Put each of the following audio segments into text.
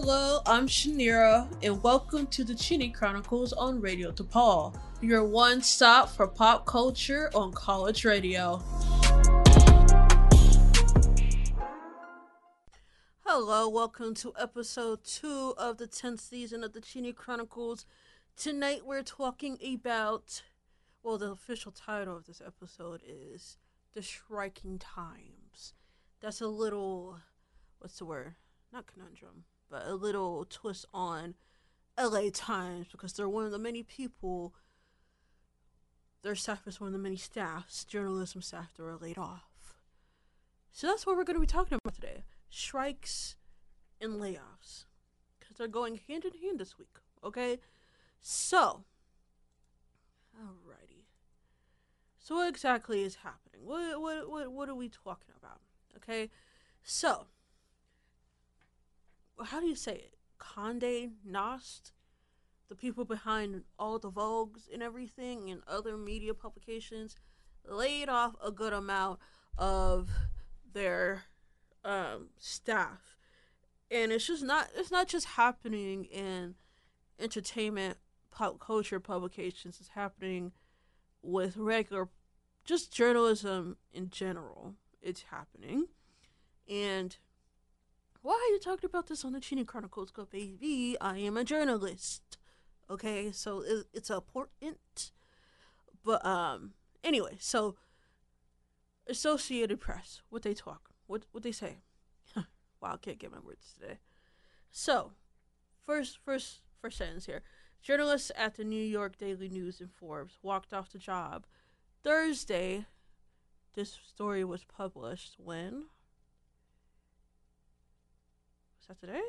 Hello, I'm Chinyere, and welcome to the Chinny Chronicles on Radio DePaul, your one stop for pop culture on college radio. Hello, welcome to episode two of the 10th season of the Chinny Chronicles. Tonight we're talking about, well, the official title of this episode is The Striking Times. That's a little, what's the word? Not conundrum but a little twist on LA Times because they're one of the many people, their staff is one of the many staffs, journalism staff that were laid off. So that's what we're going to be talking about today strikes and layoffs because they're going hand in hand this week, okay? So, alrighty. So, what exactly is happening? What, what, what, what are we talking about? Okay, so how do you say it? Conde Nast, the people behind all the Vogues and everything and other media publications, laid off a good amount of their um, staff, and it's just not it's not just happening in entertainment pop culture publications. It's happening with regular, just journalism in general. It's happening, and why are you talking about this on the Chinny Chronicles? Go, baby, I am a journalist. Okay, so it, it's important. But um, anyway, so Associated Press, what they talk, what what they say. wow, I can't get my words today. So, first, first, first sentence here. Journalists at the New York Daily News and Forbes walked off the job Thursday. This story was published when that today?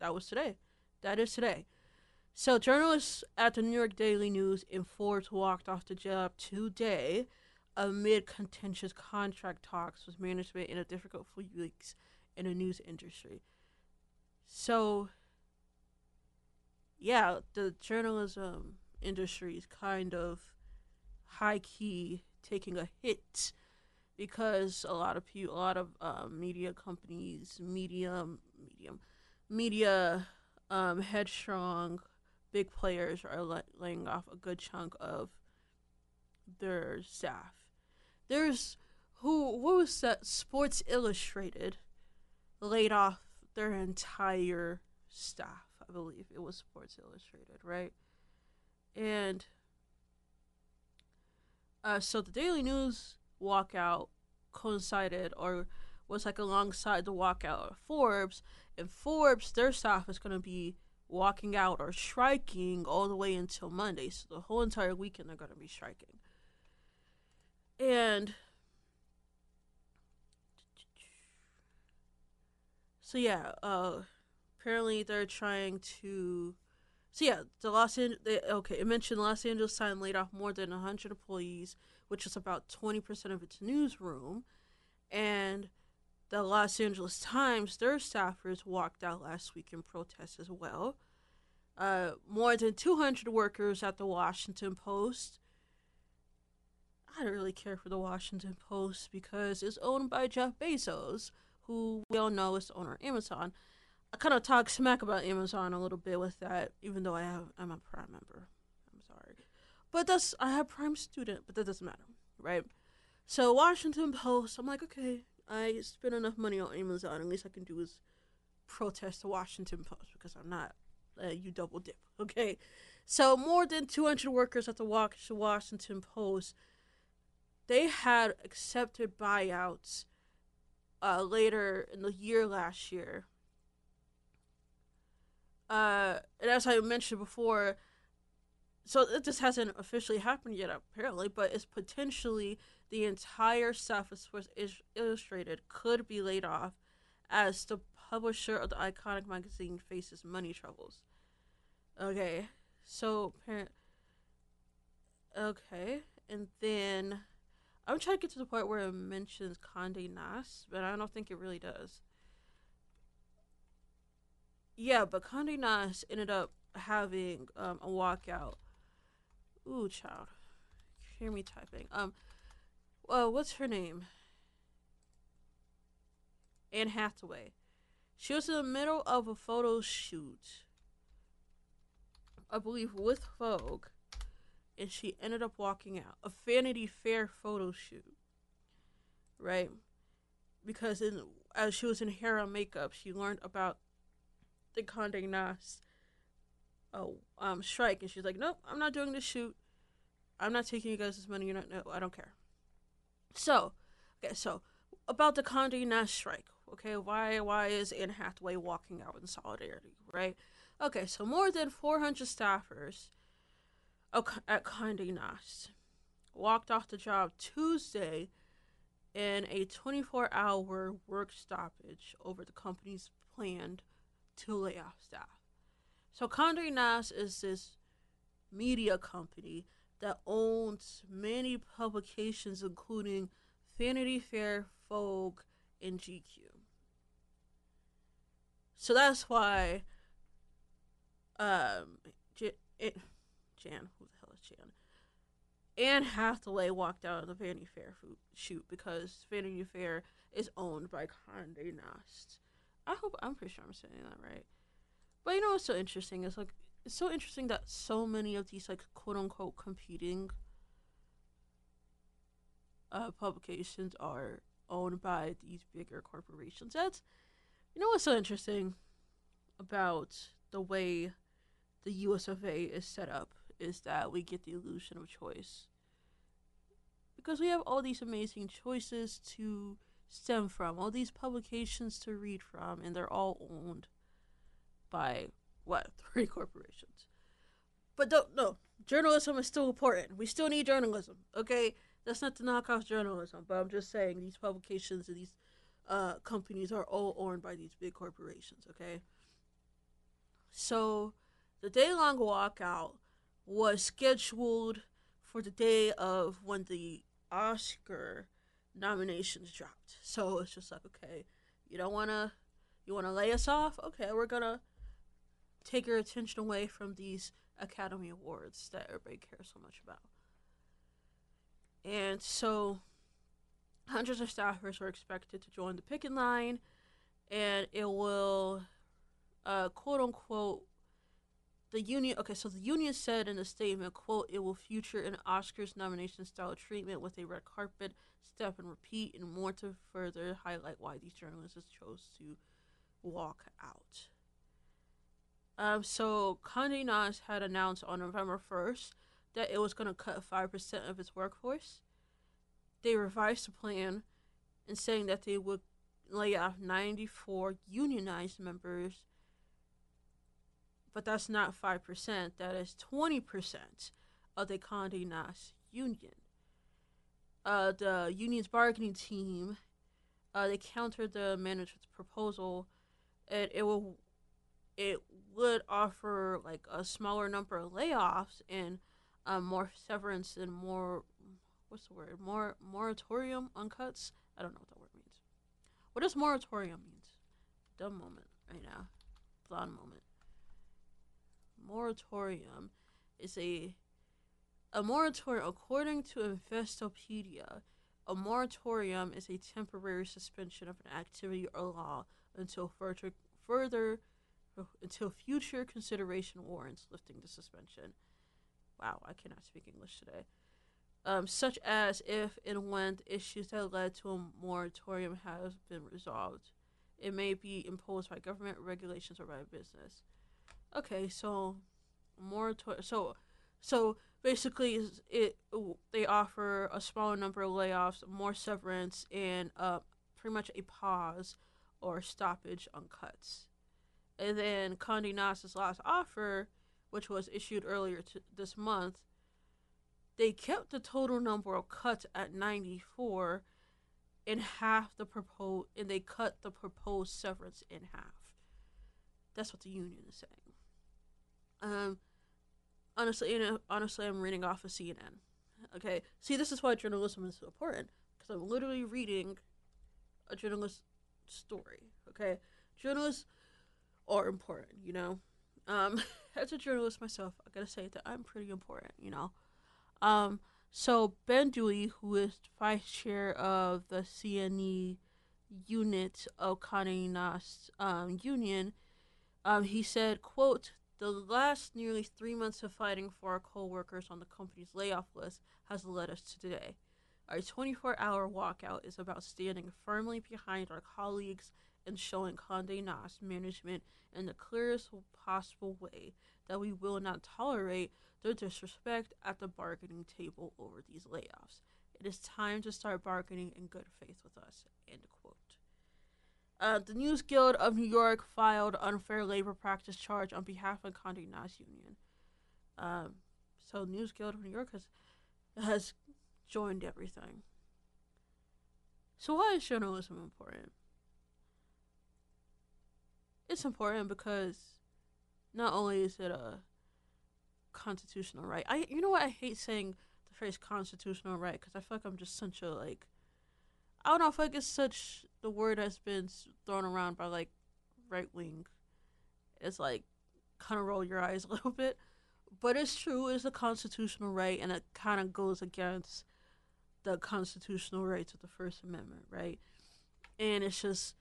That was today. That is today. So, journalists at the New York Daily News and Forbes walked off the job today amid contentious contract talks with management in a difficult few weeks in the news industry. So, yeah, the journalism industry is kind of high key taking a hit because a lot of people, a lot of um, media companies, medium, medium, media, um, headstrong, big players are la- laying off a good chunk of their staff. There's who what was that? Sports Illustrated laid off their entire staff. I believe it was Sports Illustrated, right? And uh, so the Daily News walkout coincided or was like alongside the walkout of Forbes, and Forbes, their staff is going to be walking out or striking all the way until Monday. So the whole entire weekend they're going to be striking. And so yeah, uh apparently they're trying to so yeah, the Los Angeles okay, it mentioned Los Angeles Times laid off more than 100 employees which is about 20% of its newsroom. And the Los Angeles Times, their staffers walked out last week in protest as well. Uh, more than 200 workers at the Washington Post. I don't really care for the Washington Post because it's owned by Jeff Bezos, who we all know is the owner of Amazon. I kind of talk smack about Amazon a little bit with that, even though I have I'm a Prime member. I'm sorry, but that's I have Prime Student, but that doesn't matter, right? So Washington Post, I'm like, okay, I spend enough money on Amazon. At least I can do is protest the Washington Post because I'm not uh, you double dip, okay? So more than 200 workers at the Washington Post, they had accepted buyouts uh, later in the year last year. Uh, and as I mentioned before, so this hasn't officially happened yet apparently but it's potentially the entire of sports illustrated could be laid off as the publisher of the iconic magazine faces money troubles okay so parent. okay and then i'm trying to get to the part where it mentions conde nast but i don't think it really does yeah but conde nast ended up having um, a walkout Ooh, child. Hear me typing. Um, well, what's her name? Anne Hathaway. She was in the middle of a photo shoot, I believe, with Vogue, and she ended up walking out. A Vanity Fair photo shoot, right? Because in as she was in hair and makeup, she learned about the Condé Nast oh, um, strike, and she's like, "Nope, I'm not doing this shoot. I'm not taking you guys' this money. You're not. No, I don't care." So, okay, so about the Condé Nast strike. Okay, why why is Anne Hathaway walking out in solidarity? Right. Okay, so more than 400 staffers at Condé Nast walked off the job Tuesday in a 24-hour work stoppage over the company's planned to lay off staff. So Condé Nast is this media company that owns many publications, including Vanity Fair, Vogue, and GQ. So that's why um, Jan, it, Jan, who the hell is Jan? Anne Hathaway walked out of the Vanity Fair shoot because Vanity Fair is owned by Condé Nast. I hope I'm pretty sure I'm saying that right. But you know what's so interesting is like it's so interesting that so many of these like quote unquote competing uh, publications are owned by these bigger corporations. That's you know what's so interesting about the way the US of A is set up is that we get the illusion of choice. Because we have all these amazing choices to stem from, all these publications to read from, and they're all owned by what three corporations. But don't no journalism is still important. We still need journalism. Okay, that's not to knock off journalism, but I'm just saying these publications and these uh, companies are all owned by these big corporations. Okay, so the day long walkout was scheduled for the day of when the Oscar nominations dropped. So it's just like, okay, you don't wanna you wanna lay us off? Okay, we're gonna take your attention away from these Academy Awards that everybody cares so much about. And so hundreds of staffers are expected to join the picket line, and it will, uh, quote unquote, the union. Okay, so the union said in a statement, "quote It will feature an Oscars nomination style treatment with a red carpet, step and repeat, and more to further highlight why these journalists chose to walk out." Um, so Condé Nast had announced on November 1st that it was going to cut 5% of its workforce. They revised the plan in saying that they would lay off 94 unionized members, but that's not 5%, that is 20% of the Condé Nast union. Uh, the union's bargaining team, uh, they countered the management's proposal, and it will it would offer like a smaller number of layoffs and um, more severance and more what's the word more moratorium on cuts? I don't know what that word means. What does moratorium means? Dumb moment right now. Blonde moment. Moratorium is a a moratorium according to investopedia a moratorium is a temporary suspension of an activity or law until further further until future consideration warrants lifting the suspension. Wow, I cannot speak English today. Um, such as if and when the issues that led to a moratorium have been resolved. It may be imposed by government regulations or by business. Okay, so moratorium. So, so basically, it they offer a smaller number of layoffs, more severance, and uh, pretty much a pause or stoppage on cuts. And then Condé Nast's last offer, which was issued earlier this month, they kept the total number of cuts at 94 in half the proposed, and they cut the proposed severance in half. That's what the union is saying. Um, honestly, you know, honestly, I'm reading off of CNN. Okay, see, this is why journalism is so important because I'm literally reading a journalist story. Okay, journalists are important, you know. Um, as a journalist myself, I gotta say that I'm pretty important, you know. Um, so Ben Dewey, who is vice chair of the CNE unit of Nast um, union, um, he said, "quote The last nearly three months of fighting for our co-workers on the company's layoff list has led us to today. Our 24-hour walkout is about standing firmly behind our colleagues and showing Condé Nast management in the clearest possible way that we will not tolerate the disrespect at the bargaining table over these layoffs. It is time to start bargaining in good faith with us. End quote. Uh, the News Guild of New York filed unfair labor practice charge on behalf of Condé Nast Union. Um, so News Guild of New York has has joined everything. So why is journalism important? It's important because not only is it a constitutional right. I you know what I hate saying the phrase constitutional right because I feel like I'm just such a like I don't know. I feel like it's such the word has been thrown around by like right wing. It's like kind of roll your eyes a little bit, but it's true. It's a constitutional right, and it kind of goes against the constitutional rights of the First Amendment, right? And it's just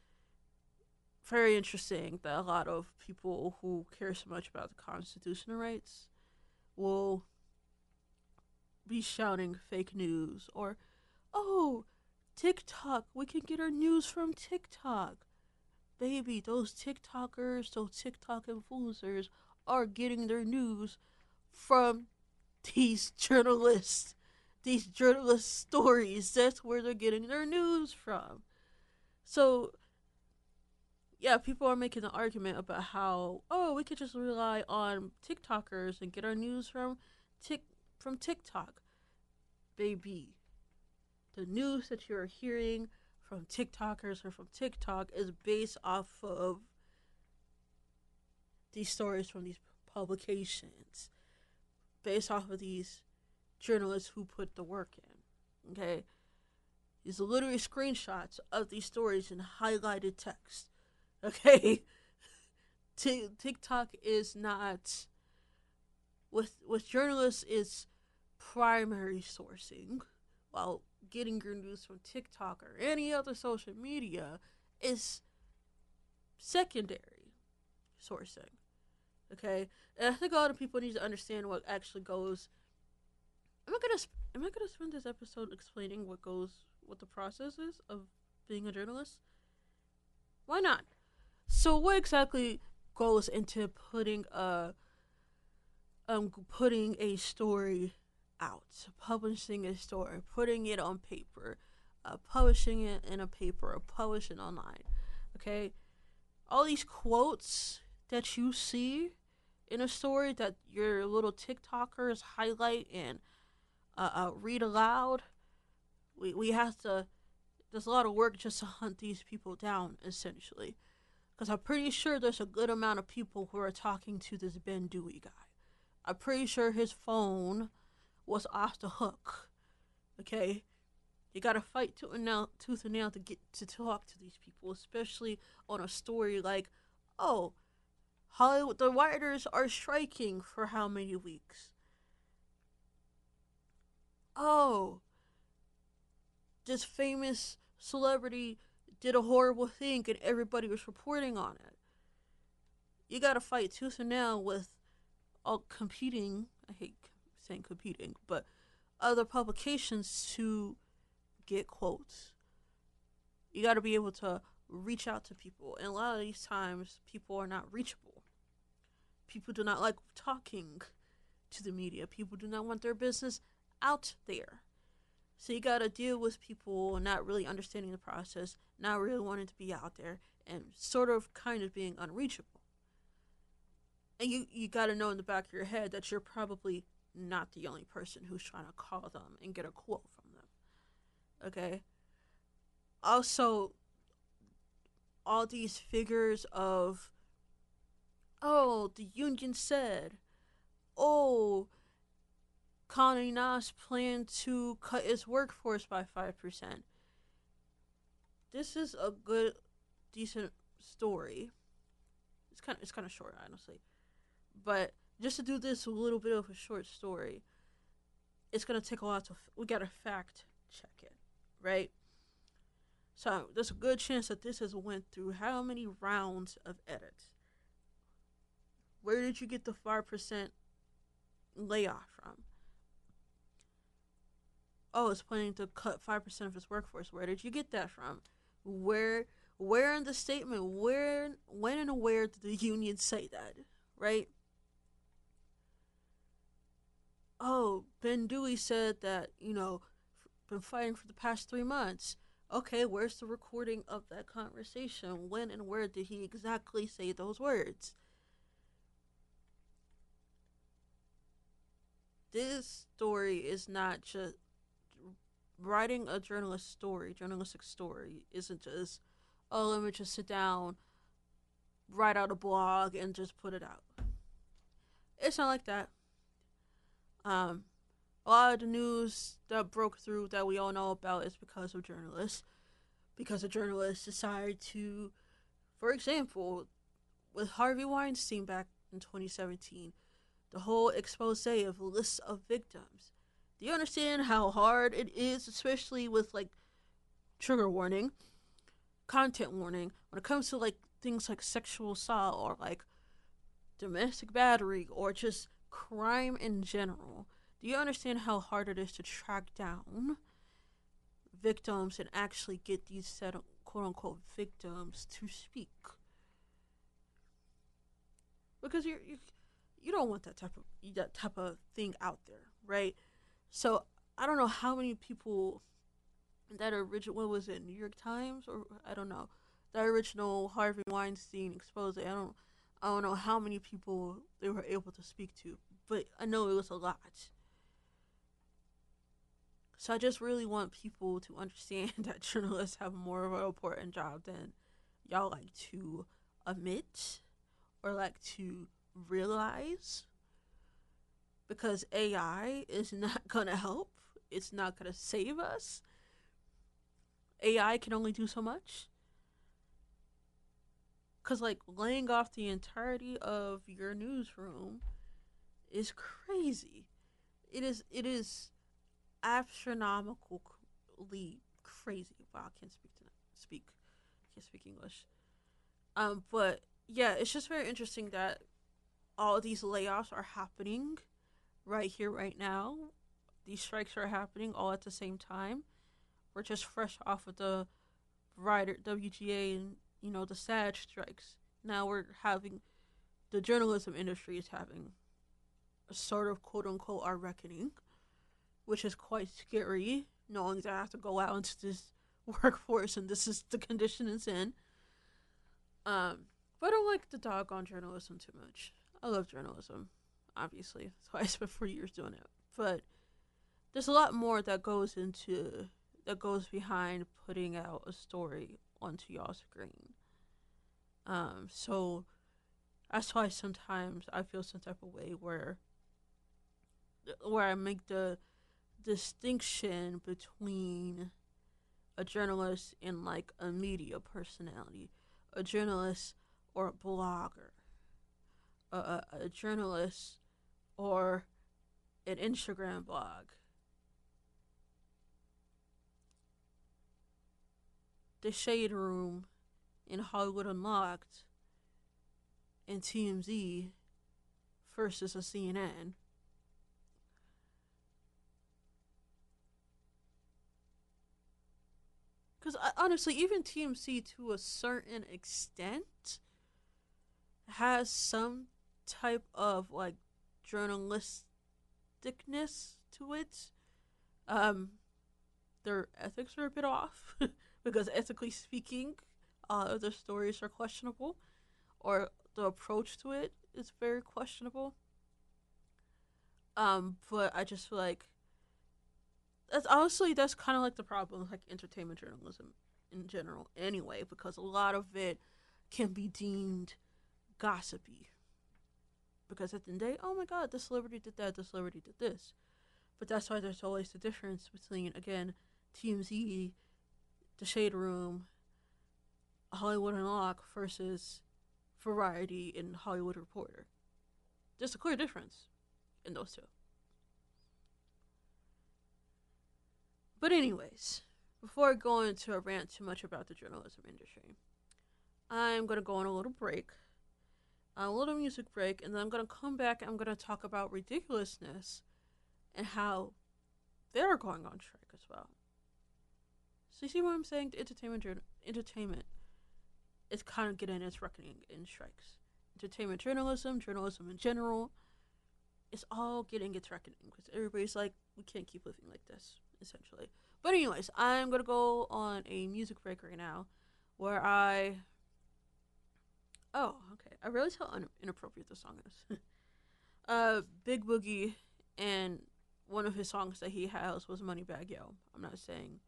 very interesting that a lot of people who care so much about the constitutional rights will be shouting fake news or, oh, TikTok, we can get our news from TikTok. Baby, those TikTokers, those TikTok influencers are getting their news from these journalists, these journalist stories. That's where they're getting their news from. So, yeah, people are making the argument about how oh we could just rely on TikTokers and get our news from Tik from TikTok. Baby, the news that you're hearing from TikTokers or from TikTok is based off of these stories from these publications, based off of these journalists who put the work in. Okay, these are literally screenshots of these stories in highlighted text. Okay, T- TikTok is not with with journalists is primary sourcing, while getting your news from TikTok or any other social media is secondary sourcing. Okay, and I think a lot of people need to understand what actually goes. Am I gonna am I gonna spend this episode explaining what goes what the process is of being a journalist? Why not? So what exactly goes into putting a um putting a story out, publishing a story, putting it on paper, uh, publishing it in a paper, or publishing online. Okay, all these quotes that you see in a story that your little TikTokers highlight and uh, uh, read aloud. We we have to. There's a lot of work just to hunt these people down, essentially, because I'm pretty sure there's a good amount of people who are talking to this Ben Dewey guy. I'm pretty sure his phone was off the hook. Okay? You gotta fight tooth and nail, tooth and nail to get to talk to these people, especially on a story like, oh, Hollywood, the writers are striking for how many weeks? Oh, this famous celebrity did a horrible thing and everybody was reporting on it. You gotta fight tooth and nail with all competing. I hate saying competing, but other publications to get quotes. You got to be able to reach out to people, and a lot of these times, people are not reachable. People do not like talking to the media. People do not want their business out there. So you got to deal with people not really understanding the process, not really wanting to be out there, and sort of kind of being unreachable. And you, you got to know in the back of your head that you're probably not the only person who's trying to call them and get a quote from them. Okay? Also, all these figures of, oh, the union said, oh, Condé Nast planned to cut its workforce by 5%. This is a good, decent story. It's kind of, it's kind of short, honestly. But just to do this a little bit of a short story, it's gonna take a lot to. We gotta fact check it, right? So there's a good chance that this has went through how many rounds of edits? Where did you get the five percent layoff from? Oh, it's planning to cut five percent of its workforce. Where did you get that from? Where where in the statement, where when and where did the union say that? Right? Oh, Ben Dewey said that, you know, been fighting for the past three months. Okay, where's the recording of that conversation? When and where did he exactly say those words? This story is not just writing a journalist story, journalistic story, isn't just, oh, let me just sit down, write out a blog, and just put it out. It's not like that. Um, a lot of the news that broke through that we all know about is because of journalists. Because the journalists decided to, for example, with Harvey Weinstein back in 2017, the whole expose of lists of victims. Do you understand how hard it is, especially with like trigger warning, content warning, when it comes to like things like sexual assault or like domestic battery or just crime in general? Do you understand how hard it is to track down victims and actually get these said quote unquote victims to speak? Because you're, you you don't want that type of that type of thing out there, right? So I don't know how many people that original what was it New York Times or I don't know that original Harvey Weinstein expose. I don't I don't know how many people they were able to speak to, but I know it was a lot. So I just really want people to understand that journalists have more of an important job than y'all like to admit or like to realize. Because AI is not going to help, it's not going to save us. AI can only do so much. Because, like, laying off the entirety of your newsroom is crazy. It is, it is astronomically crazy. Wow, I can't speak to speak. I can't speak English. Um, but yeah, it's just very interesting that all these layoffs are happening right here, right now. These strikes are happening all at the same time. We're just fresh off of the writer WGA and you know the SAG strikes. Now we're having the journalism industry is having a sort of quote unquote our reckoning which is quite scary, knowing that I have to go out into this workforce and this is the condition it's in. Um, but I don't like the doggone journalism too much. I love journalism, obviously. Why I spent four years doing it. But there's a lot more that goes into that goes behind putting out a story onto y'all screen. Um, so that's why sometimes I feel some type of way where where I make the distinction between a journalist and like a media personality, a journalist or a blogger, a journalist or an Instagram blog. The Shade Room in Hollywood Unlocked and TMZ versus a CNN. Because uh, honestly, even TMZ to a certain extent has some type of like journalisticness to it. Um, their ethics are a bit off because ethically speaking, uh, their stories are questionable, or the approach to it is very questionable. Um, but I just feel like that's honestly that's kind of like the problem with like entertainment journalism in general anyway because a lot of it can be deemed gossipy because at the end of the day oh my god this celebrity did that this celebrity did this. But that's why there's always the difference between again TMZ the shade room Hollywood Unlocked versus Variety and Hollywood Reporter. There's a clear difference in those two. But anyways, before I go into a rant too much about the journalism industry, I'm gonna go on a little break, a little music break, and then I'm gonna come back and I'm gonna talk about ridiculousness and how they're going on strike as well. So you see what I'm saying? Entertainment entertainment is kind of getting its reckoning in strikes. Entertainment journalism, journalism in general, is all getting its reckoning because everybody's like, we can't keep living like this, essentially. But anyways, I'm gonna go on a music break right now, where I. Oh, okay. I realize how un- inappropriate the song is. uh, Big Boogie and one of his songs that he has was Moneybagg Yo. I'm not saying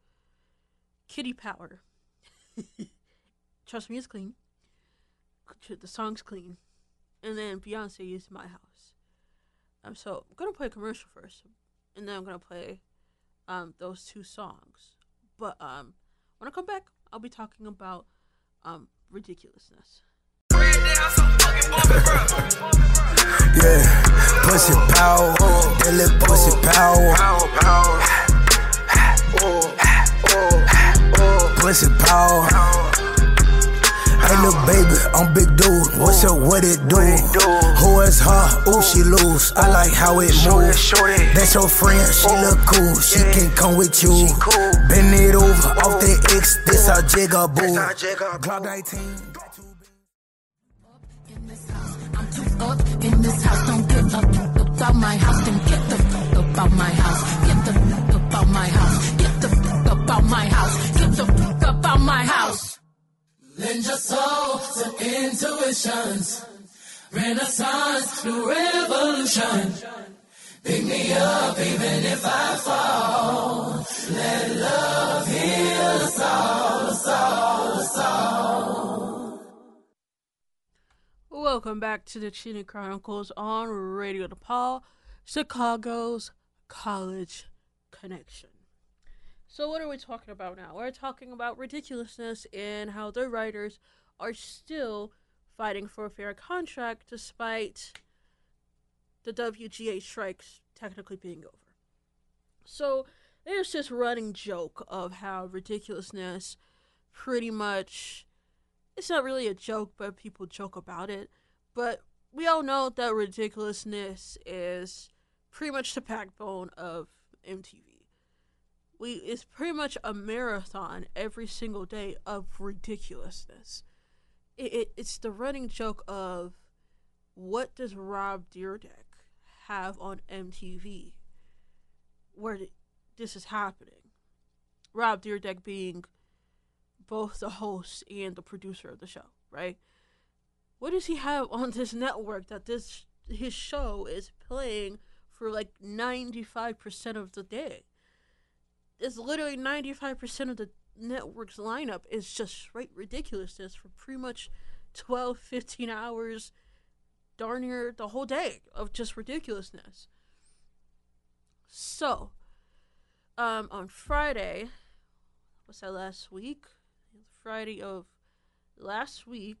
Kitty Power. Trust me, it's clean. The song's clean. And then Beyonce is My House. Um, so I'm gonna play a commercial first, and then I'm gonna play um those two songs. But um, when I come back, I'll be talking about um ridiculousness. Yeah, pussy power, that little pussy power. Pussy power. Hey, little baby, I'm big dude. What's up? What it do? Who is her? Ooh, she loose. I like how it moves. That's your friend. She look cool. She can come with you. Bend it over off the X. This a jigger boo. Glock 19. Up in this house. Don't give a fuck about my house. Then get the fuck about my house. Get the fuck about my house. Get the fuck about my house. Get the fuck about my house. Lend your soul to intuitions. Renaissance, new revolution. Pick me up even if I fall. Let love heal us all, us all, us all. Welcome back to the Chinny Chronicles on Radio DePaul, Chicago's College Connection. So, what are we talking about now? We're talking about ridiculousness and how the writers are still fighting for a fair contract despite the WGA strikes technically being over. So, there's this running joke of how ridiculousness pretty much it's not really a joke, but people joke about it. But we all know that ridiculousness is pretty much the backbone of MTV. We it's pretty much a marathon every single day of ridiculousness. It, it it's the running joke of what does Rob Dyrdek have on MTV where th- this is happening. Rob Dyrdek being both the host and the producer of the show, right? What does he have on this network that this his show is playing for like 95% of the day? It's literally 95% of the network's lineup is just straight ridiculousness for pretty much 12, 15 hours, darn near the whole day of just ridiculousness. So, um, on Friday, what's that last week? Friday of last week,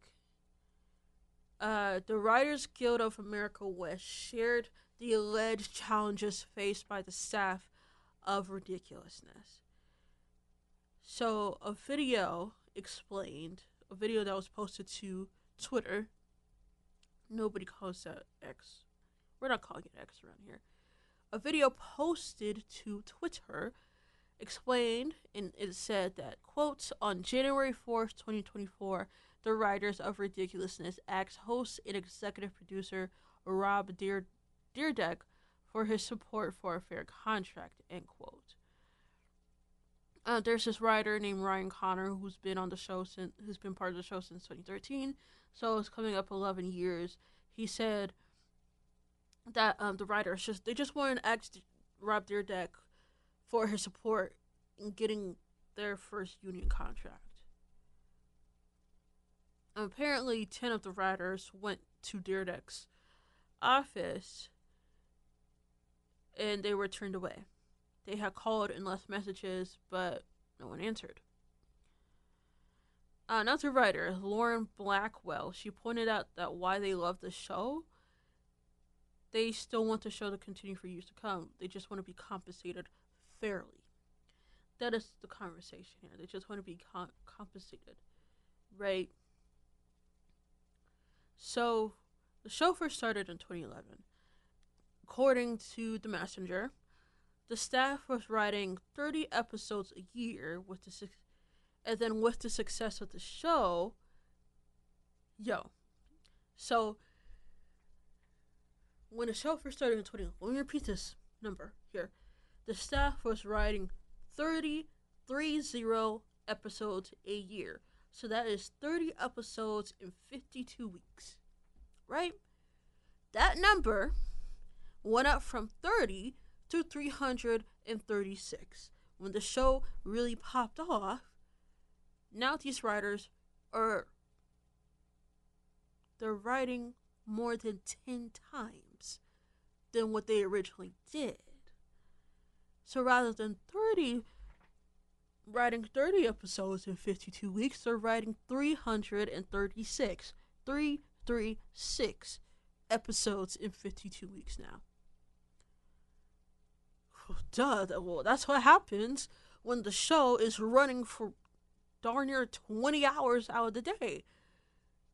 uh, the Writers Guild of America West shared the alleged challenges faced by the staff of ridiculousness. So, a video explained, a video that was posted to Twitter. Nobody calls that X. We're not calling it X around here. A video posted to Twitter explained and it said that quote on january 4th 2024 the writers of ridiculousness asked host and executive producer rob Deer- Dyrdek for his support for a fair contract end quote. Uh, there's this writer named ryan connor who's been on the show since who's been part of the show since 2013 so it's coming up 11 years. He said that um, the writers just they just wanted to ask rob Dyrdek for his support in getting their first union contract. Apparently, 10 of the writers went to Dyrdek's office and they were turned away. They had called and left messages, but no one answered. Another writer, Lauren Blackwell, she pointed out that why they love the show, they still want the show to continue for years to come. They just want to be compensated fairly. that is the conversation here. They just want to be com- compensated, right? So, the show first started in 2011. According to The Messenger, the staff was writing 30 episodes a year with the suc and then with the success of the show, yo. So, when the show first started in 2011, let me repeat this number here. The staff was writing 30, 30 episodes a year. So that is 30 episodes in 52 weeks. Right? That number went up from 30 to 336. When the show really popped off, now these writers are they're writing more than 10 times than what they originally did. So rather than 30 writing 30 episodes in 52 weeks, they're writing 336. 336 episodes in 52 weeks now. Duh, well, that's what happens when the show is running for darn near 20 hours out of the day.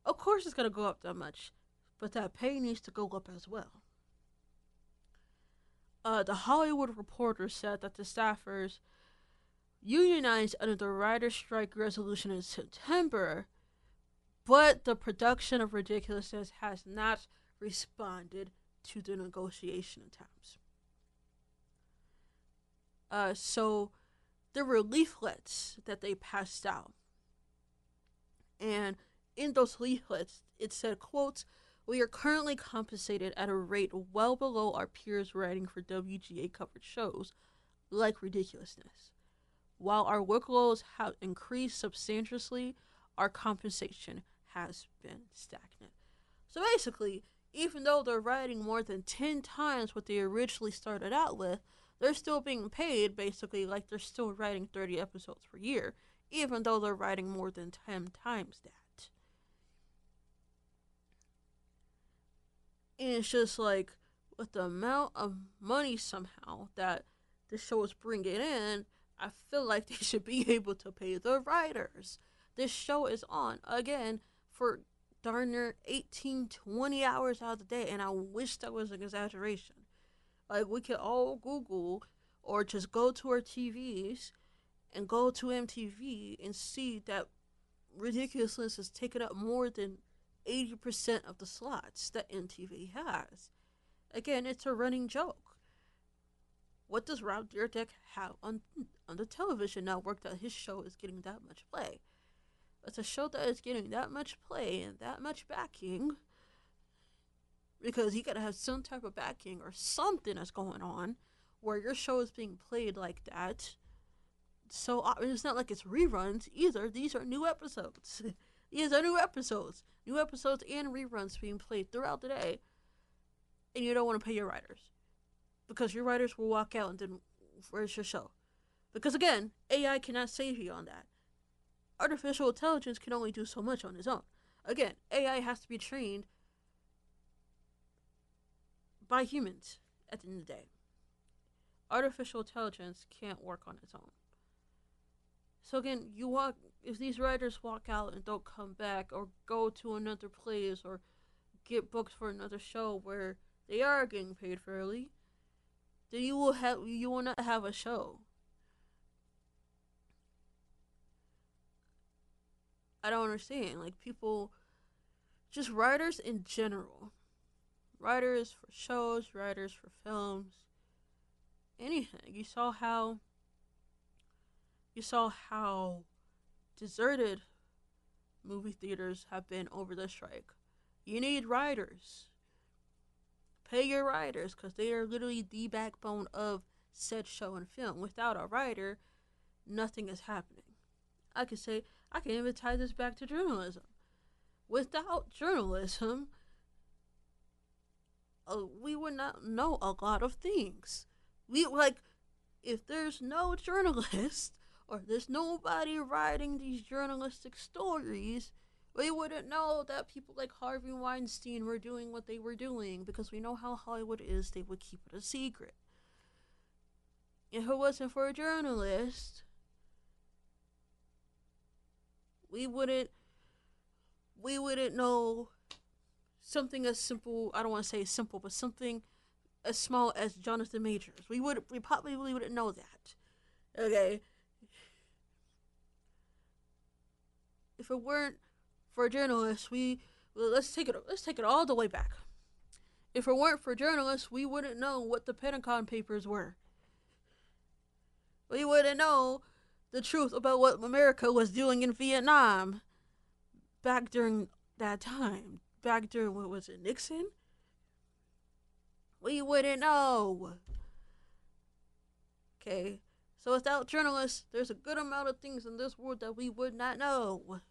Of course, it's going to go up that much, but that pay needs to go up as well. Uh, the Hollywood Reporter said that the staffers unionized under the writer's strike resolution in September, but the production of Ridiculousness has not responded to the negotiation attempts. Uh, so there were leaflets that they passed out. And in those leaflets, it said, quote, we are currently compensated at a rate well below our peers writing for WGA covered shows, like Ridiculousness. While our workloads have increased substantially, our compensation has been stagnant. So basically, even though they're writing more than 10 times what they originally started out with, they're still being paid basically like they're still writing 30 episodes per year, even though they're writing more than 10 times that. And it's just like, with the amount of money somehow that the show is bringing in, I feel like they should be able to pay the writers. This show is on again for darn near 18, 20 hours out of the day, and I wish that was an exaggeration. Like, we could all Google or just go to our TVs and go to MTV and see that Ridiculousness has taken up more than 80% of the slots that MTV has. Again, it's a running joke. What does Rob Dyrdek have on on the television network that his show is getting that much play? It's a show that is getting that much play and that much backing because you gotta have some type of backing or something that's going on where your show is being played like that. So uh, it's not like it's reruns either. These are new episodes. These are new episodes, new episodes and reruns being played throughout the day, and you don't want to pay your writers because your writers will walk out and then where's your show? Because again, AI cannot save you on that. Artificial intelligence can only do so much on its own. Again, AI has to be trained by humans at the end of the day. Artificial intelligence can't work on its own. So again, you walk if these writers walk out and don't come back or go to another place or get booked for another show where they are getting paid fairly, then you will have you will not have a show. I don't understand. Like people just writers in general. Writers for shows, writers for films, anything. You saw how you saw how deserted movie theaters have been over the strike. You need writers. Pay your writers because they are literally the backbone of said show and film. Without a writer, nothing is happening. I could say, I can even tie this back to journalism. Without journalism, uh, we would not know a lot of things. We like, if there's no journalist, or there's nobody writing these journalistic stories, we wouldn't know that people like Harvey Weinstein were doing what they were doing because we know how Hollywood is, they would keep it a secret. If it wasn't for a journalist, we wouldn't we wouldn't know something as simple I don't want to say simple, but something as small as Jonathan Majors. We would we probably wouldn't know that. Okay. If it weren't for journalists, we well, let's take it let's take it all the way back. If it weren't for journalists, we wouldn't know what the Pentagon Papers were. We wouldn't know the truth about what America was doing in Vietnam back during that time. Back during what was it, Nixon? We wouldn't know. Okay, so without journalists, there's a good amount of things in this world that we would not know.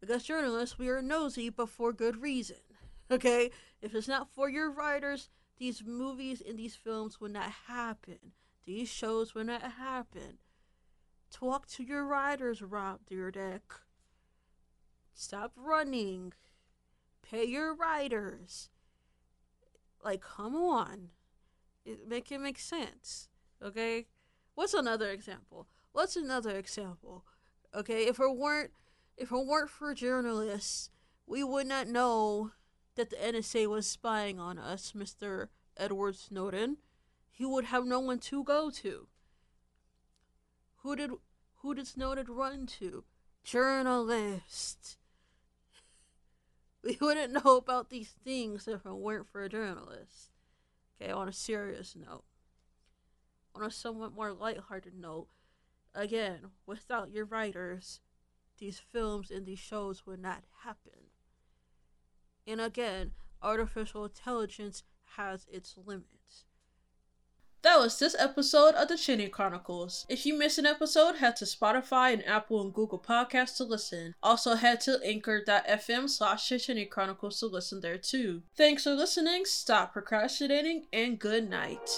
Because journalists, we are nosy, but for good reason. Okay? If it's not for your writers, these movies and these films would not happen. These shows would not happen. Talk to your writers, Rob Dyrdek. Stop running. Pay your writers. Like, come on. It, make it make sense. Okay? What's another example? What's another example? Okay, if it weren't if it weren't for journalists, we would not know that the NSA was spying on us, Mr. Edward Snowden. He would have no one to go to. Who did who did Snowden run to? Journalists. We wouldn't know about these things if it weren't for a journalist. Okay, on a serious note. On a somewhat more lighthearted note, again, without your writers, these films and these shows would not happen. And again, artificial intelligence has its limits. That was this episode of the Chinny Chronicles. If you missed an episode, head to Spotify and Apple and Google Podcasts to listen. Also head to anchor.fm slash Chinny Chronicles to listen there too. Thanks for listening, stop procrastinating, and good night.